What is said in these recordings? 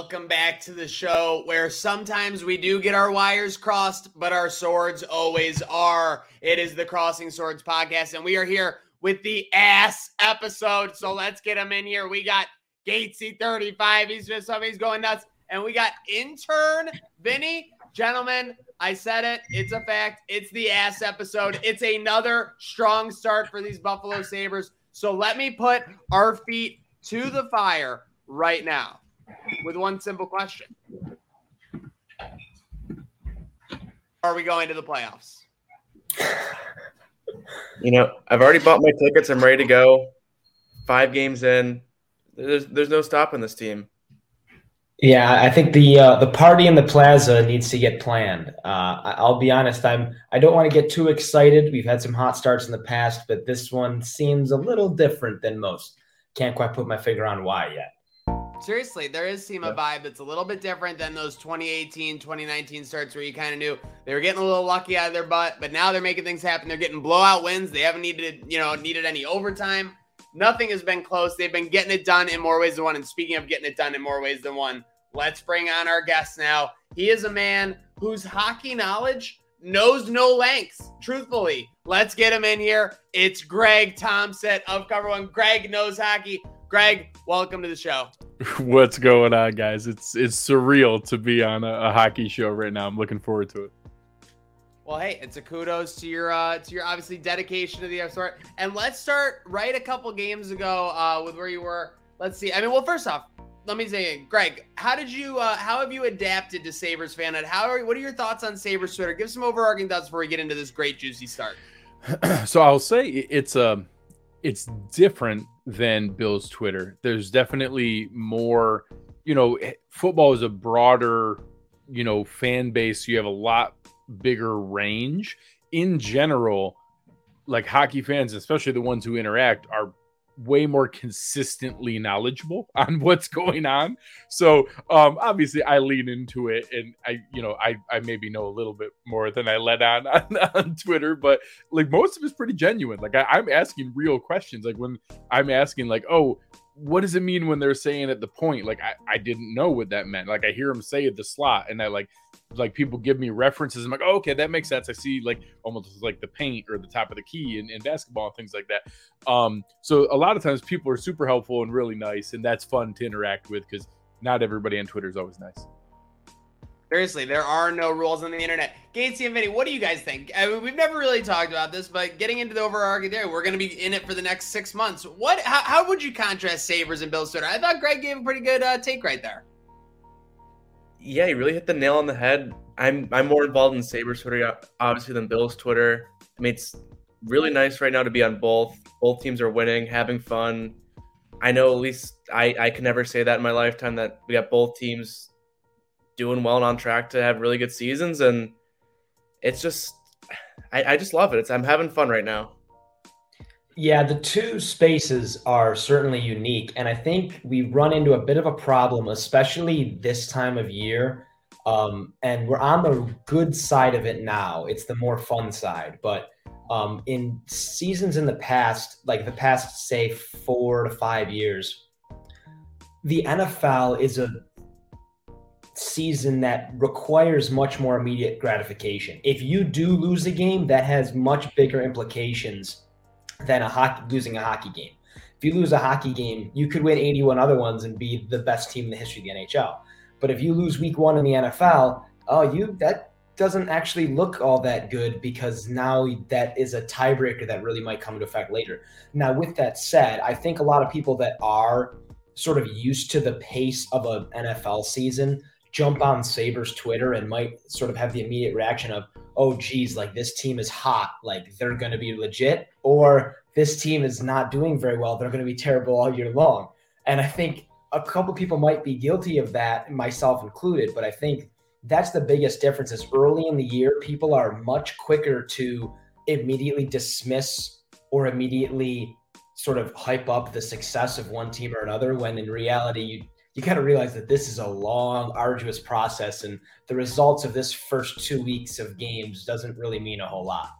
Welcome back to the show where sometimes we do get our wires crossed, but our swords always are. It is the Crossing Swords podcast, and we are here with the ass episode. So let's get him in here. We got Gatesy 35. He's just he's going nuts. And we got intern Vinny. Gentlemen, I said it. It's a fact. It's the ass episode. It's another strong start for these Buffalo Sabres. So let me put our feet to the fire right now with one simple question Are we going to the playoffs? You know, I've already bought my tickets. I'm ready to go. Five games in. There's there's no stopping this team. Yeah, I think the uh, the party in the plaza needs to get planned. Uh, I'll be honest, I'm I don't want to get too excited. We've had some hot starts in the past, but this one seems a little different than most. Can't quite put my finger on why yet. Seriously, there is seem a vibe that's a little bit different than those 2018, 2019 starts where you kind of knew they were getting a little lucky out of their butt, but now they're making things happen. They're getting blowout wins. They haven't needed, you know, needed any overtime. Nothing has been close. They've been getting it done in more ways than one. And speaking of getting it done in more ways than one, let's bring on our guest now. He is a man whose hockey knowledge knows no lengths. Truthfully, let's get him in here. It's Greg Tompsett of Cover One. Greg knows hockey. Greg, welcome to the show. What's going on, guys? It's it's surreal to be on a, a, hockey show right now. I'm looking forward to it. Well, hey, it's a kudos to your uh, to your obviously dedication to the sport. And let's start right a couple games ago uh, with where you were. Let's see. I mean, well, first off, let me say, Greg, how did you uh, how have you adapted to Sabres fan? And how are what are your thoughts on Sabres Twitter? Give some overarching thoughts before we get into this great juicy start. so I'll say it's a um, it's different than Bill's Twitter. There's definitely more, you know, eh, football is a broader, you know, fan base. You have a lot bigger range. In general, like hockey fans, especially the ones who interact, are way more consistently knowledgeable on what's going on. So um, obviously I lean into it and I, you know, I, I maybe know a little bit more than I let on on, on Twitter, but like most of it's pretty genuine. Like I, I'm asking real questions. Like when I'm asking like, oh, what does it mean when they're saying at the point? Like I, I didn't know what that meant. Like I hear them say at the slot and I like like people give me references. I'm like, oh, okay, that makes sense. I see like almost like the paint or the top of the key in, in basketball and things like that. Um, so a lot of times people are super helpful and really nice, and that's fun to interact with because not everybody on Twitter is always nice. Seriously, there are no rules on the internet. Gatesy and Vinny, what do you guys think? I mean, we've never really talked about this, but getting into the overarching there, we're going to be in it for the next six months. What? How, how would you contrast Sabres and Bill's Twitter? I thought Greg gave a pretty good uh, take right there yeah, he really hit the nail on the head. I'm I'm more involved in Sabres Twitter obviously than Bill's Twitter. I mean, it's really nice right now to be on both. Both teams are winning, having fun. I know at least I I can never say that in my lifetime that we got both teams doing well and on track to have really good seasons, and it's just I, I just love it. It's I'm having fun right now. Yeah, the two spaces are certainly unique. And I think we run into a bit of a problem, especially this time of year. Um, and we're on the good side of it now. It's the more fun side. But um, in seasons in the past, like the past, say, four to five years, the NFL is a season that requires much more immediate gratification. If you do lose a game, that has much bigger implications than a hockey losing a hockey game. If you lose a hockey game, you could win 81 other ones and be the best team in the history of the NHL. But if you lose week one in the NFL, oh, you that doesn't actually look all that good because now that is a tiebreaker that really might come into effect later. Now, with that said, I think a lot of people that are sort of used to the pace of an NFL season jump on Sabres Twitter and might sort of have the immediate reaction of, oh, geez, like this team is hot, like they're going to be legit, or this team is not doing very well, they're going to be terrible all year long. And I think a couple people might be guilty of that, myself included, but I think that's the biggest difference is early in the year, people are much quicker to immediately dismiss or immediately sort of hype up the success of one team or another when in reality you you got to realize that this is a long, arduous process, and the results of this first two weeks of games doesn't really mean a whole lot.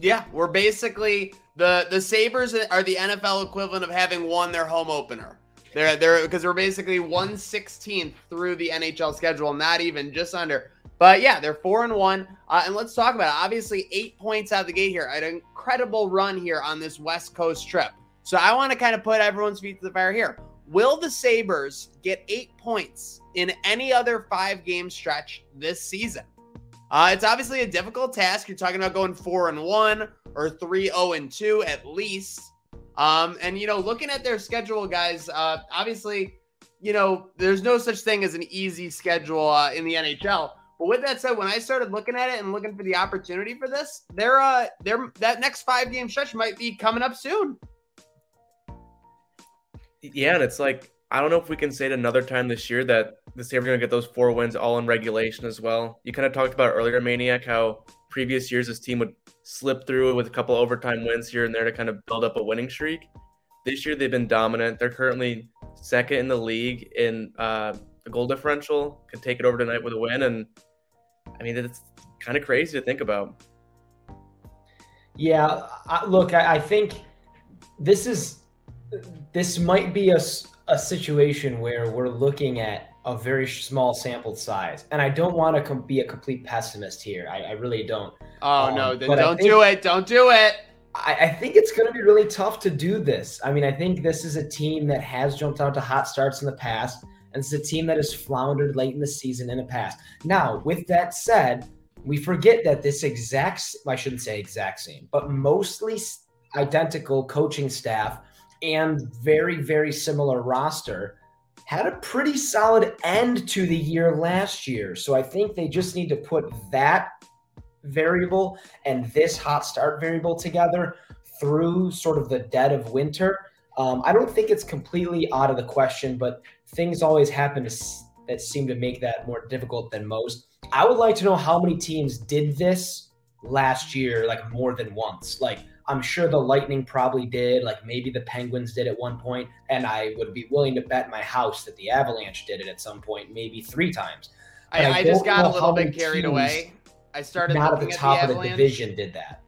Yeah, we're basically the the Sabres are the NFL equivalent of having won their home opener. They're they're because we're basically one sixteenth through the NHL schedule, not even just under. But yeah, they're four and one. Uh, and let's talk about it. Obviously, eight points out of the gate here. An incredible run here on this West Coast trip. So I want to kind of put everyone's feet to the fire here. Will the Sabres get eight points in any other five game stretch this season? Uh, it's obviously a difficult task. You're talking about going four and one or three zero oh and two at least. Um, and you know, looking at their schedule, guys, uh, obviously, you know, there's no such thing as an easy schedule uh, in the NHL. But with that said, when I started looking at it and looking for the opportunity for this, they're uh, they're that next five game stretch might be coming up soon. Yeah, and it's like I don't know if we can say it another time this year that the Sabres are going to get those four wins all in regulation as well. You kind of talked about earlier, Maniac, how previous years this team would slip through with a couple overtime wins here and there to kind of build up a winning streak. This year they've been dominant. They're currently second in the league in uh, the goal differential. Could take it over tonight with a win, and I mean it's kind of crazy to think about. Yeah, I, look, I, I think this is this might be a, a situation where we're looking at a very small sample size. And I don't want to com- be a complete pessimist here. I, I really don't. Oh, um, no, then don't think, do it. Don't do it. I, I think it's going to be really tough to do this. I mean, I think this is a team that has jumped out to hot starts in the past. And it's a team that has floundered late in the season in the past. Now, with that said, we forget that this exact, I shouldn't say exact same, but mostly identical coaching staff and very, very similar roster had a pretty solid end to the year last year. So I think they just need to put that variable and this hot start variable together through sort of the dead of winter. Um, I don't think it's completely out of the question, but things always happen to, that seem to make that more difficult than most. I would like to know how many teams did this last year, like more than once. Like, I'm sure the Lightning probably did, like maybe the Penguins did at one point, and I would be willing to bet my house that the Avalanche did it at some point, maybe three times. I, I, I just got a little bit carried away. I started not at the top at the of the division did that.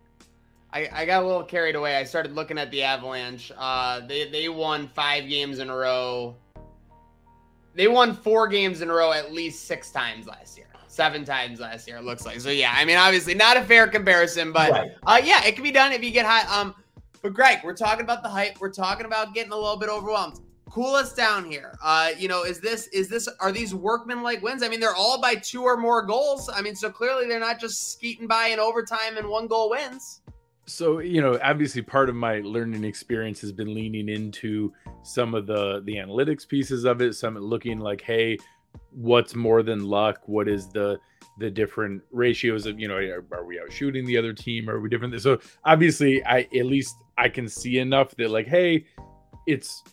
I, I got a little carried away. I started looking at the Avalanche. Uh, they they won five games in a row. They won four games in a row at least six times last year seven times last year. It looks like so. Yeah, I mean, obviously not a fair comparison, but right. uh, yeah, it can be done if you get high. Um, but Greg, we're talking about the hype. We're talking about getting a little bit overwhelmed. Cool us down here. Uh, you know, is this is this are these workman like wins? I mean, they're all by two or more goals. I mean, so clearly they're not just skeeting by in overtime and one goal wins so you know obviously part of my learning experience has been leaning into some of the the analytics pieces of it some looking like hey what's more than luck? What is the the different ratios of you know are, we out shooting the other team? Are we different? So obviously i at least i can see enough that like hey it's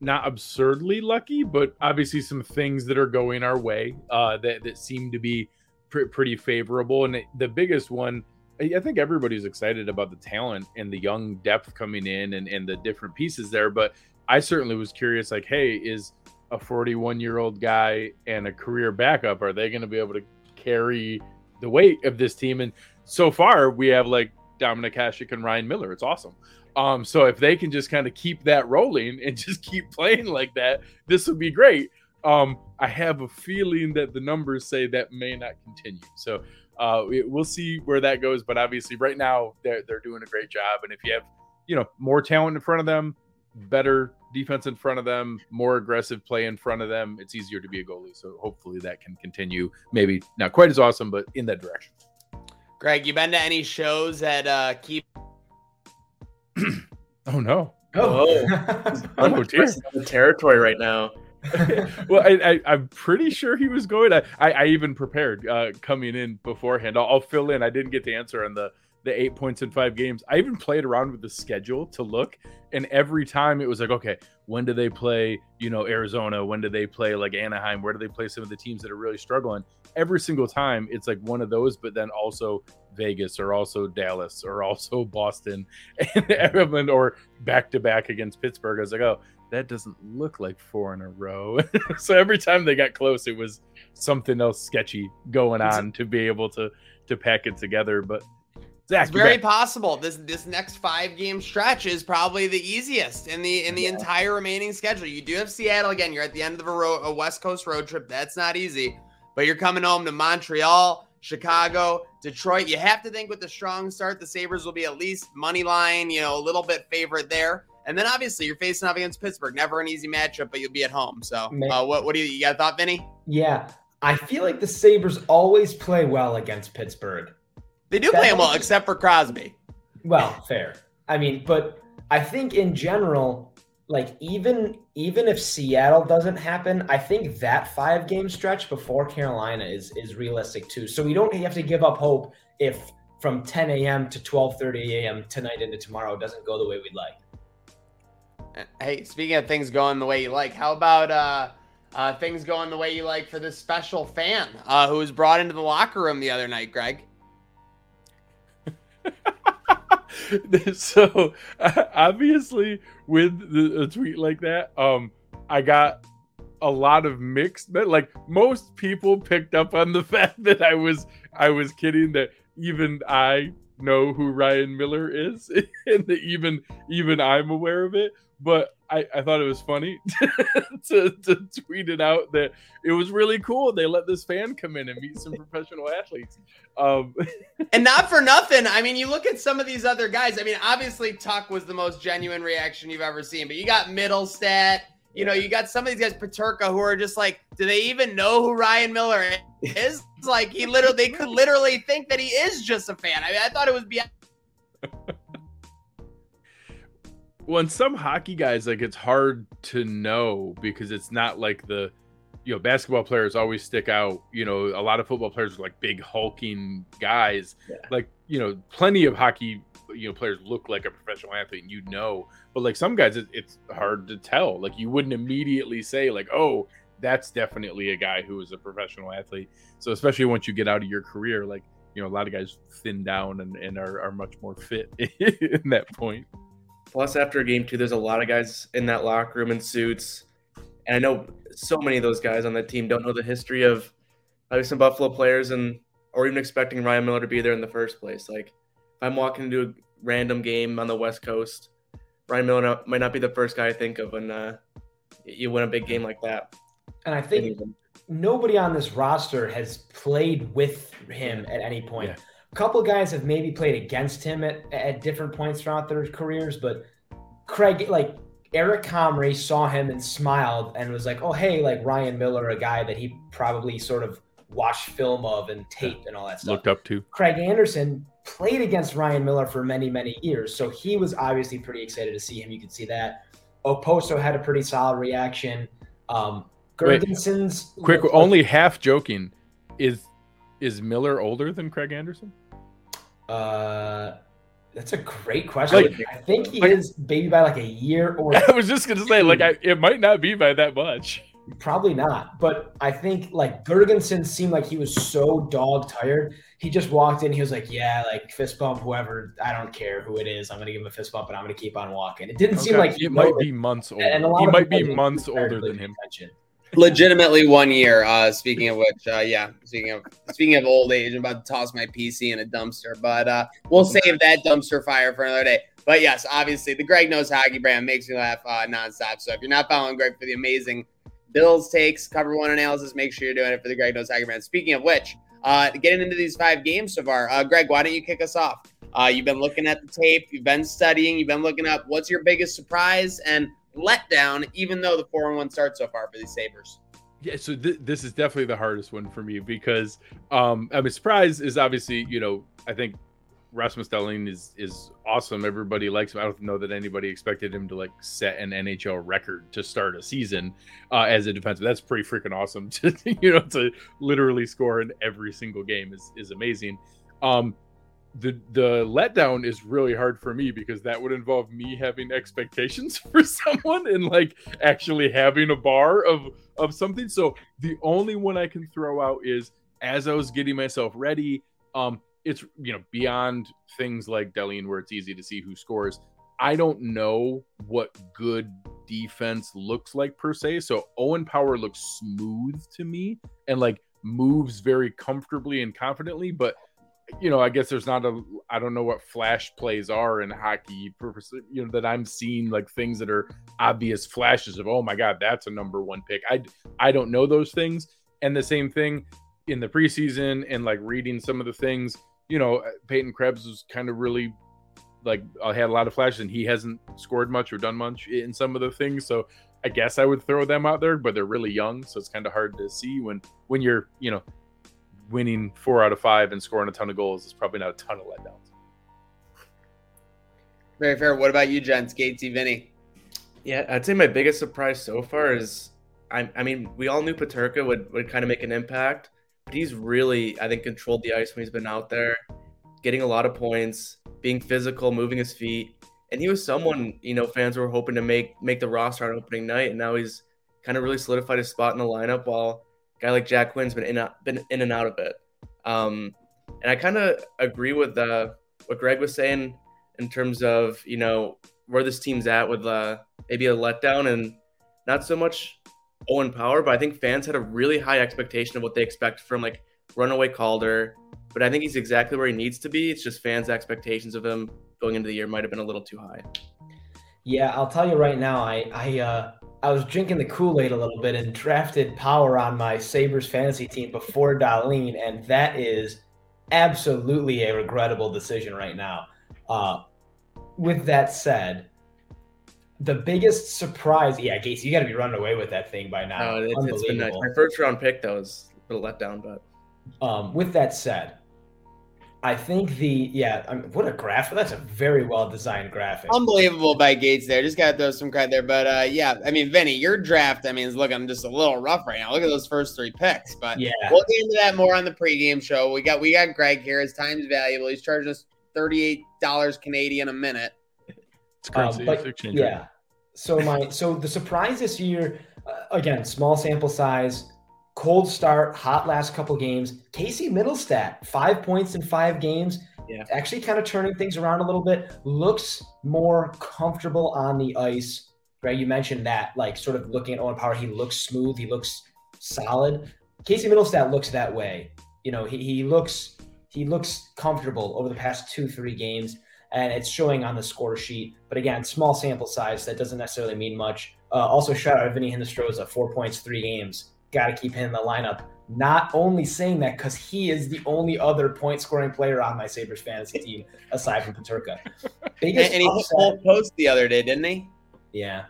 not absurdly lucky but obviously some things that are going our way uh that that seem to be pr- pretty favorable. And the biggest one I think everybody's excited about the talent and the young depth coming in and, and the different pieces there. But I certainly was curious, like, hey, is a 41 year old guy and a career backup, are they going to be able to carry the weight of this team? And so far, we have like Dominik Hasek and Ryan Miller. It's awesome. Um, so if they can just kind of keep that rolling and just keep playing like that, this would be great. Um, I have a feeling that the numbers say that may not continue. So uh, we'll see where that goes. But obviously, right now they're they're doing a great job. And if you have you know more talent in front of them, better defense in front of them, more aggressive play in front of them, it's easier to be a goalie. So hopefully that can continue. Maybe not quite as awesome, but in that direction. Greg, you been to any shows that uh, keep? oh no! Oh, oh, dear. the territory right now. well, I, I, am pretty sure he was going. I, I, I even prepared uh, coming in beforehand. I'll, I'll, fill in. I didn't get to answer on the the eight points in five games. I even played around with the schedule to look, and every time it was like, okay, when do they play? You know, Arizona. When do they play like Anaheim? Where do they play some of the teams that are really struggling? Every single time, it's like one of those, but then also Vegas or also Dallas or also Boston and or back to back against Pittsburgh. I was like, oh, that doesn't look like four in a row. so every time they got close, it was something else sketchy going on to be able to to pack it together. But Zach, it's very possible. This this next five game stretch is probably the easiest in the in the yeah. entire remaining schedule. You do have Seattle again. You're at the end of a road a West Coast road trip. That's not easy, but you're coming home to Montreal, Chicago, Detroit. You have to think with the strong start, the Sabres will be at least money line, you know, a little bit favorite there. And then obviously you're facing off against Pittsburgh. Never an easy matchup, but you'll be at home. So uh, what what do you you got thought, Vinny? Yeah. I feel like the Sabres always play well against Pittsburgh. They do play well, except for Crosby. Well, fair. I mean, but I think in general, like even even if Seattle doesn't happen, I think that five game stretch before Carolina is is realistic too. So we don't have to give up hope if from 10 a.m. to 12:30 a.m. tonight into tomorrow doesn't go the way we'd like. Hey, speaking of things going the way you like, how about uh, uh, things going the way you like for this special fan uh, who was brought into the locker room the other night, Greg? so obviously, with the, a tweet like that, um, I got a lot of mixed. Like most people picked up on the fact that I was I was kidding that even I know who Ryan Miller is, and that even even I'm aware of it but I, I thought it was funny to, to tweet it out that it was really cool. They let this fan come in and meet some professional athletes. Um, and not for nothing. I mean, you look at some of these other guys. I mean, obviously Tuch was the most genuine reaction you've ever seen, but you got Mittelstadt. You know, you got some of these guys, Peterka, who are just like, do they even know who Ryan Miller is? like he literally, they could literally think that he is just a fan. I mean, I thought it was beyond. Well, and some hockey guys, like it's hard to know because it's not like the, you know, basketball players always stick out. You know, a lot of football players are like big hulking guys. Yeah. Like you know, plenty of hockey, you know, players look like a professional athlete, and you know. But like some guys, it, it's hard to tell. Like you wouldn't immediately say like, oh, that's definitely a guy who is a professional athlete. So especially once you get out of your career, like you know, a lot of guys thin down and, and are, are much more fit in that point. Plus, after game two, there's a lot of guys in that locker room in suits. And I know so many of those guys on that team don't know the history of maybe some Buffalo players and or even expecting Ryan Miller to be there in the first place. Like if I'm walking into a random game on the West Coast, Ryan Miller might not be the first guy I think of when uh, you win a big game like that. And I think nobody on this roster has played with him at any point. Yeah. A couple guys have maybe played against him at, at different points throughout their careers, but Craig, like Eric Comrie saw him and smiled and was like, "Oh, hey, like Ryan Miller, a guy that he probably sort of watched film of and tape and all that stuff." Looked up to. Craig Anderson played against Ryan Miller for many, many years, so he was obviously pretty excited to see him. You could see that. Okposo had a pretty solid reaction. Um, Girgensons. Wait, quick, only half joking. Is is Miller older than Craig Anderson? Uh, that's a great question. Like, I think he like, is maybe by like a year or. I was just gonna say, like, I, it might not be by that much. Probably not, but I think like Girgensons seemed like he was so dog tired. He just walked in. He was like, "Yeah, like fist bump, whoever. I don't care who it is. I'm gonna give him a fist bump, and I'm gonna keep on walking." It didn't okay. seem like it might be months older. And he might be months older than him. Attention legitimately one year. Uh, speaking of which, uh, yeah. Speaking of speaking of old age, I'm about to toss my PC in a dumpster, but uh, we'll save that dumpster fire for another day. But yes, obviously, the Greg Knows Hockey brand makes me laugh uh, nonstop. So if you're not following Greg for the amazing Bills takes, cover one analysis, make sure you're doing it for the Greg Knows Hockey brand. Speaking of which, uh, getting into these five games so far, uh, Greg, why don't you kick us off? Uh, you've been looking at the tape, you've been studying, you've been looking up what's your biggest surprise and letdown, even though the 4 1 start so far for these Sabres? Yeah, so th- this is definitely the hardest one for me because um, I mean, surprise is obviously, you know, I think Rasmus Dahlin is is awesome. Everybody likes him. I don't know that anybody expected him to like set an NHL record to start a season uh, as a defenseman. That's pretty freaking awesome. To you know, to literally score in every single game is is amazing. Um, the the letdown is really hard for me because that would involve me having expectations for someone and like actually having a bar of of something. So the only one i can throw out is as i was getting myself ready um it's you know beyond things like Dahlin where it's easy to see who scores i don't know what good defense looks like per se. So owen power looks smooth to me and like moves very comfortably and confidently but you know, I guess there's not a, I don't know what flash plays are in hockey, you know, that I'm seeing like things that are obvious flashes of, oh my God, that's a number one pick. I, I don't know those things. And the same thing in the preseason and like reading some of the things, you know, uh, Peyton Krebs was kind of really like I had a lot of flashes and he hasn't scored much or done much in some of the things. So I guess I would throw them out there, but they're really young, so it's kind of hard to see when when you're you know winning four out of five and scoring a ton of goals. is probably not a ton of letdowns. Very fair. What about you, gents? Gatesy, Vinny? Yeah, I'd say my biggest surprise so far is I, I mean we all knew Peterka would would kind of make an impact, but he's really I think controlled the ice when he's been out there, getting a lot of points, being physical, moving his feet and he was someone you know fans were hoping to make make the roster on opening night, and now he's kind of really solidified his spot in the lineup. While a guy like Jack Quinn's been in been in and out of it. Um, and I kind of agree with uh, what Greg was saying in terms of you know where this team's at with uh, maybe a letdown and not so much Owen Power, but I think fans had a really high expectation of what they expect from like runaway Calder. But I think he's exactly where he needs to be. It's just fans' expectations of him going into the year might have been a little too high. Yeah, I'll tell you right now, I I uh, I was drinking the Kool Aid a little bit and drafted Power on my Sabres fantasy team before Dahlin, and that is absolutely a regrettable decision right now. Uh, with that said, the biggest surprise, yeah, Gates, you got to be running away with that thing by now. No, it's, it's been nice. My first round pick, though, was a little let down, but. Um, with that said, I think the yeah, I mean, what a graphic! That's a very well designed graphic. Unbelievable by Gates there. Just gotta throw some credit there, but uh, yeah, I mean, Vinny, your draft, I mean, is looking just a little rough right now. Look at those first three picks, but yeah, we'll get into that more on the pregame show. We got we got Greg here. His time's valuable. He's charging us thirty eight dollars Canadian a minute. It's crazy. Um, but, yeah. So my so the surprise this year, uh, again, small sample size cold start, hot last couple games. Casey Mittelstadt, five points in five games. Yeah. Actually, kind of turning things around a little bit. Looks more comfortable on the ice. Right, you mentioned that, like, sort of looking at Owen Power, he looks smooth, he looks solid. Casey Mittelstadt looks that way. You know, he, he looks he looks comfortable over the past two three games, and it's showing on the score sheet. But again, small sample size that doesn't necessarily mean much. Uh, also, shout out to Vinny Hinostroza, four points, three games got to keep him in the lineup. Not only saying that because he is the only other point scoring player on my Sabres fantasy team aside from Peterka. Biggest and, and he pulled post the other day, didn't he? Yeah.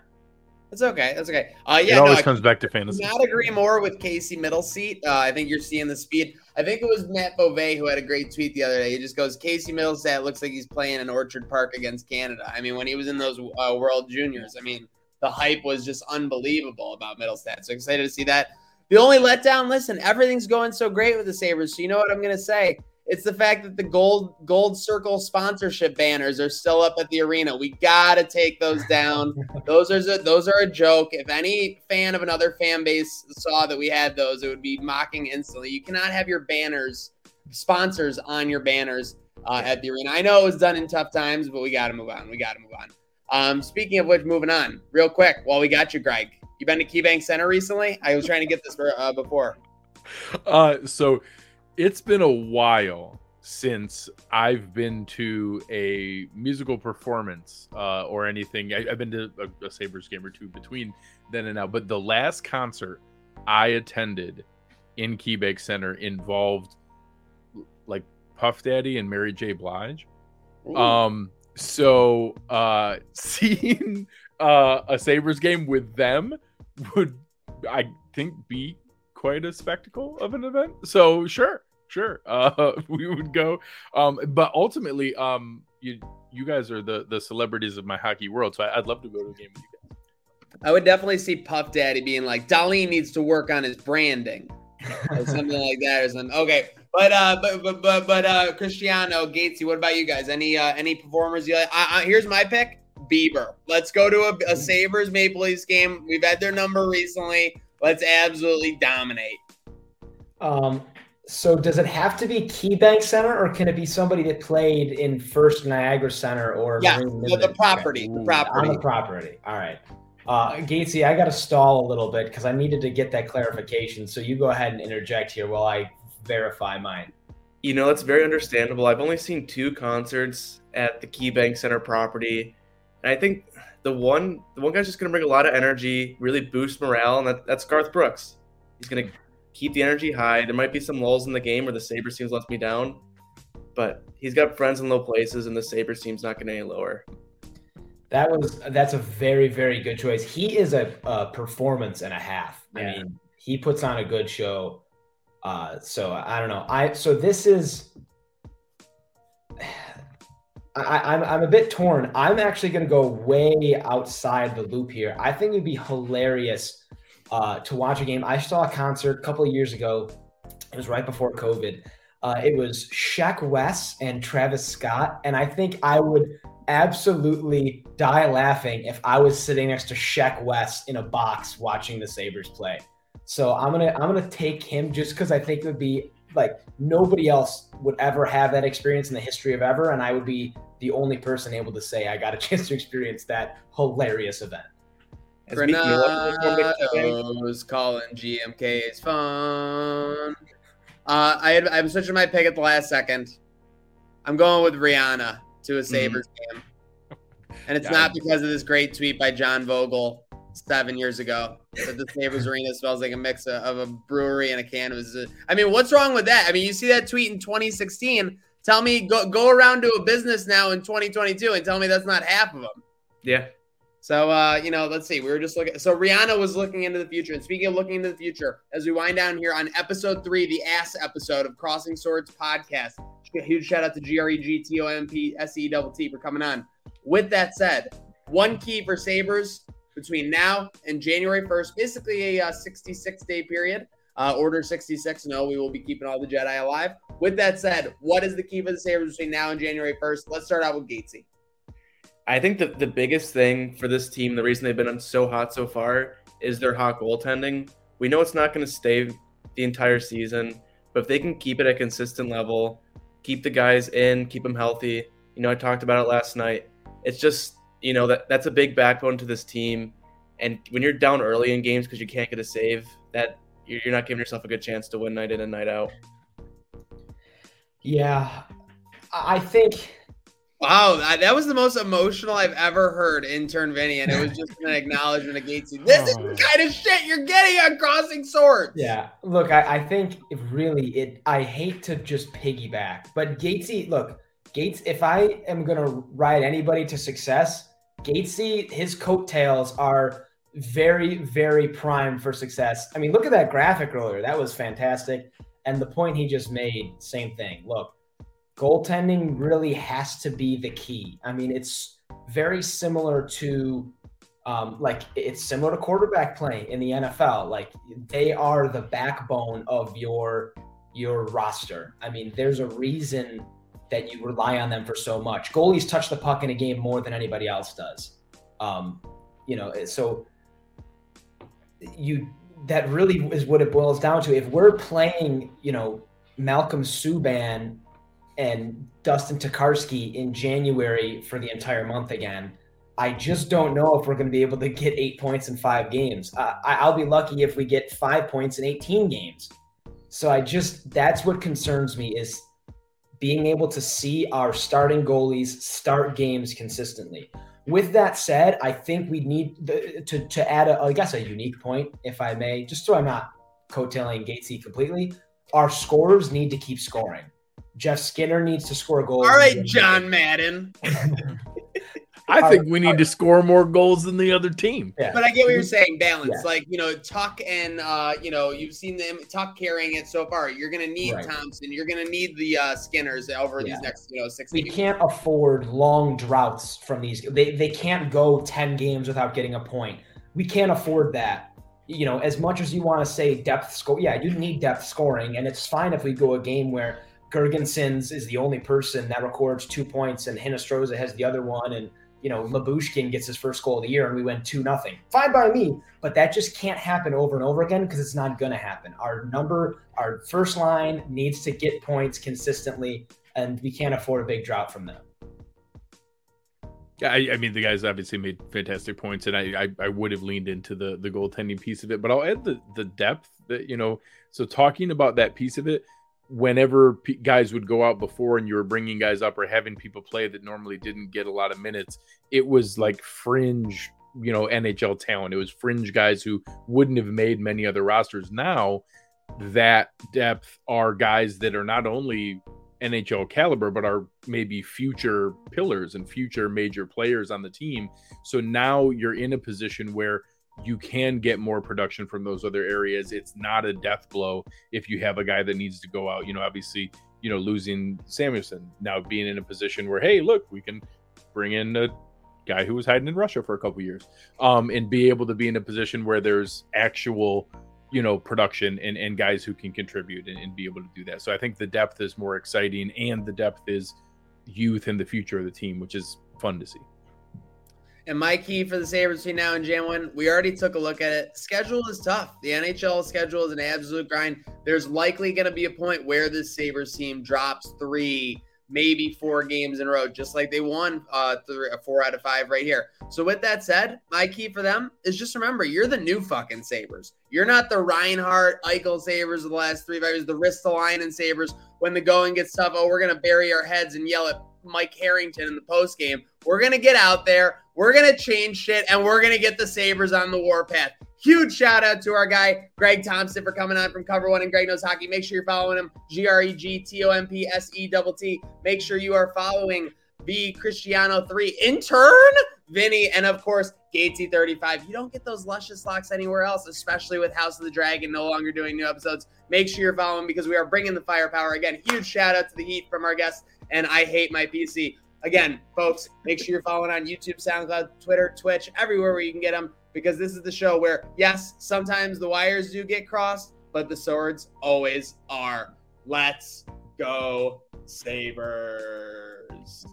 That's okay. That's okay. Uh, yeah, it always no, comes I back to fantasy. Not agree more with Casey Mittelstadt. Uh, I think you're seeing the speed. I think it was Matt Bove who had a great tweet the other day. He just goes, "Casey Mittelstadt looks like he's playing in Orchard Park against Canada." I mean, when he was in those uh, World Juniors, I mean, the hype was just unbelievable about Mittelstadt. So excited to see that. The only letdown, listen, everything's going so great with the Sabres. So you know what I'm going to say? It's the fact that the gold gold circle sponsorship banners are still up at the arena. We got to take those down. those are those are a joke. If any fan of another fan base saw that we had those, it would be mocking instantly. You cannot have your banners sponsors on your banners uh, at the arena. I know it was done in tough times, but we got to move on. We got to move on. Um, speaking of which, moving on real quick while we got you, Greg. You been to KeyBank Center recently? I was trying to get this for, uh, before. Uh, so it's been a while since I've been to a musical performance uh, or anything. I, have been to a, a Sabres game or two between then and now, but the last concert I attended in KeyBank Center involved like Puff Daddy and Mary J. Blige. Ooh. Um, so uh, seeing uh, a Sabres game with them would I think be quite a spectacle of an event. So sure, sure, uh, we would go. Um, but ultimately, um, you you guys are the the celebrities of my hockey world, so I, would love to go to a game with you guys. I would definitely see Puff Daddy being like, Dahlin needs to work on his branding, or something like that, or something. Okay. But uh, but but but, but uh, Cristiano Gatesy, what about you guys? Any uh, any performers you like? I, I, here's my pick. Bieber. Let's go to a, a Sabres Maple Leafs game. We've had their number recently. Let's absolutely dominate. Um, so does it have to be KeyBank Center, or can it be somebody that played in First Niagara Center or yeah, the, the property, the property, on the property? All right, uh, Gatesy, I got to stall a little bit because I needed to get that clarification. So you go ahead and interject here while I verify mine. You know, that's very understandable. I've only seen two concerts at the KeyBank Center property. And I think the one the one guy's just gonna bring a lot of energy, really boost morale, and that, that's Garth Brooks. He's gonna keep the energy high. There might be some lulls in the game where the Sabres teams lets me down, but he's got friends in low places, and the Sabres team's not getting any lower. That was that's a very very good choice. He is a, a performance and a half. Yeah. I mean, he puts on a good show. Uh, so I don't know. I so this is. I, I'm I'm a bit torn. I'm actually going to go way outside the loop here. I think it'd be hilarious uh, to watch a game. I saw a concert a couple of years ago. It was right before COVID. Uh, it was Sheck Wes and Travis Scott, and I think I would absolutely die laughing if I was sitting next to Sheck Wes in a box watching the Sabres play. So I'm gonna I'm gonna take him just because I think it would be like nobody else would ever have that experience in the history of ever, and I would be the only person able to say I got a chance to experience that hilarious event. Granados calling GMK's phone. Uh, I had, I'm switching my pick at the last second. I'm going with Rihanna to a mm-hmm. Sabres mm-hmm. game. And it's yeah. not because of this great tweet by John Vogl seven years ago that the Sabres Arena smells like a mix of, a brewery and a canvas. I mean, what's wrong with that? I mean, you see that tweet in 2016. Tell me, go, go around to a business now in 2022 and tell me that's not half of them. Yeah. So uh, you know, let's see. We were just looking. So Rihanna was looking into the future. And speaking of looking into the future, as we wind down here on episode three, the ass episode of Crossing Swords podcast. Huge shout out to G R E G T O M P S E double T for coming on. With that said, one key for Sabres between now and January 1st, basically a uh, 66 day period. Uh, Order 66. No, we will be keeping all the Jedi alive. With that said, what is the key for the Sabres between now and January 1st? Let's start out with Gatesy. I think that the biggest thing for this team, the reason they've been so hot so far, is their hot goaltending. We know it's not going to stay the entire season, but if they can keep it at a consistent level, keep the guys in, keep them healthy. You know, I talked about it last night. It's just, you know, that that's a big backbone to this team. And when you're down early in games because you can't get a save, that you're not giving yourself a good chance to win night in and night out. Yeah, I think Wow, that was the most emotional I've ever heard intern Vinny, and it was just an acknowledgement of Gatesy. This is the oh. kind of shit you're getting on Crossing Swords. Yeah, look, I, I think it really it. I hate to just piggyback, but Gatesy, look, Gates. If I am gonna ride anybody to success, Gatesy, his coattails are very, very prime for success. I mean, look at that graphic earlier. That was fantastic. And the point he just made, same thing. Look, goaltending really has to be the key. I mean, it's very similar to um, like it's similar to quarterback play in the NFL. Like they are the backbone of your your roster. I mean, there's a reason that you rely on them for so much. Goalies touch the puck in a game more than anybody else does. Um, you know, so you that really is what it boils down to. If we're playing, you know, Malcolm Subban and Dustin Tokarski in January for the entire month again. I just don't know if we're going to be able to get eight points in five games. Uh, I'll be lucky if we get five points in 18 games. So I just, that's what concerns me is being able to see our starting goalies start games consistently. With that said, I think we need the, to, to add, a, I guess, a unique point, if I may, just so I'm not coattailing Gatesy completely. Our scorers need to keep scoring. Jeff Skinner needs to score goals. All right, John Madden. I think we need to score more goals than the other team. Yeah. But I get what you're saying, balance. Yeah. Like, you know, Tuch and uh, you know, you've seen them Tuch carrying it so far. You're gonna need right. Thompson, you're gonna need the uh Skinners over yeah. these next, you know, six We can't afford long droughts from these. They they can't go 10 games without getting a point. We can't afford that. You know, as much as you want to say depth score, yeah, you need depth scoring, and it's fine if we go a game where Girgensons is the only person that records two points, and Hinostroza has the other one, and you know Lyubushkin gets his first goal of the year, and we win two nothing. Fine by me, but that just can't happen over and over again because it's not going to happen. Our number, our first line needs to get points consistently, and we can't afford a big drop from them. Yeah, I, I, mean the guys obviously made fantastic points, and I, I, I would have leaned into the the goaltending piece of it, but I'll add the the depth that you know. So talking about that piece of it, whenever p- guys would go out before and you were bringing guys up or having people play that normally didn't get a lot of minutes, it was like fringe, you know, NHL talent. It was fringe guys who wouldn't have made many other rosters. Now, that depth are guys that are not only NHL caliber, but are maybe future pillars and future major players on the team. So now you're in a position where you can get more production from those other areas. It's not a death blow if you have a guy that needs to go out. You know, obviously, you know, losing Samuelsson now being in a position where, hey, look, we can bring in a guy who was hiding in Russia for a couple years, um, and be able to be in a position where there's actual, you know, production and, and guys who can contribute and, and be able to do that. So I think the depth is more exciting, and the depth is youth and the future of the team, which is fun to see. And my key for the Sabres between now and Jan 1, we already took a look at it. Schedule is tough. The NHL schedule is an absolute grind. There's likely going to be a point where this Sabres team drops three, maybe four games in a row, just like they won uh, three, four out of five right here. So, with that said, my key for them is just remember you're the new fucking Sabres. You're not the Reinhart, Eichel Sabres of the last three, five years, the Ristolainen Sabres when the going gets tough. Oh, we're going to bury our heads and yell at Mike Harrington in the post game. We're going to get out there. We're going to change shit and we're going to get the Sabres on the warpath. Huge shout out to our guy, Greg Tompsett, for coming on from Cover One and Greg Knows Hockey. Make sure you're following him, G R E G T O M P S E T T. Make sure you are following V Cristiano 3 intern, Vinny, and of course, Gatesy35. You don't get those luscious locks anywhere else, especially with House of the Dragon no longer doing new episodes. Make sure you're following because we are bringing the firepower again. Huge shout out to the Heat from our guests, and I hate my PC. Again, folks, make sure you're following on YouTube, SoundCloud, Twitter, Twitch, everywhere where you can get them because this is the show where, yes, sometimes the wires do get crossed, but the swords always are. Let's go, Sabres.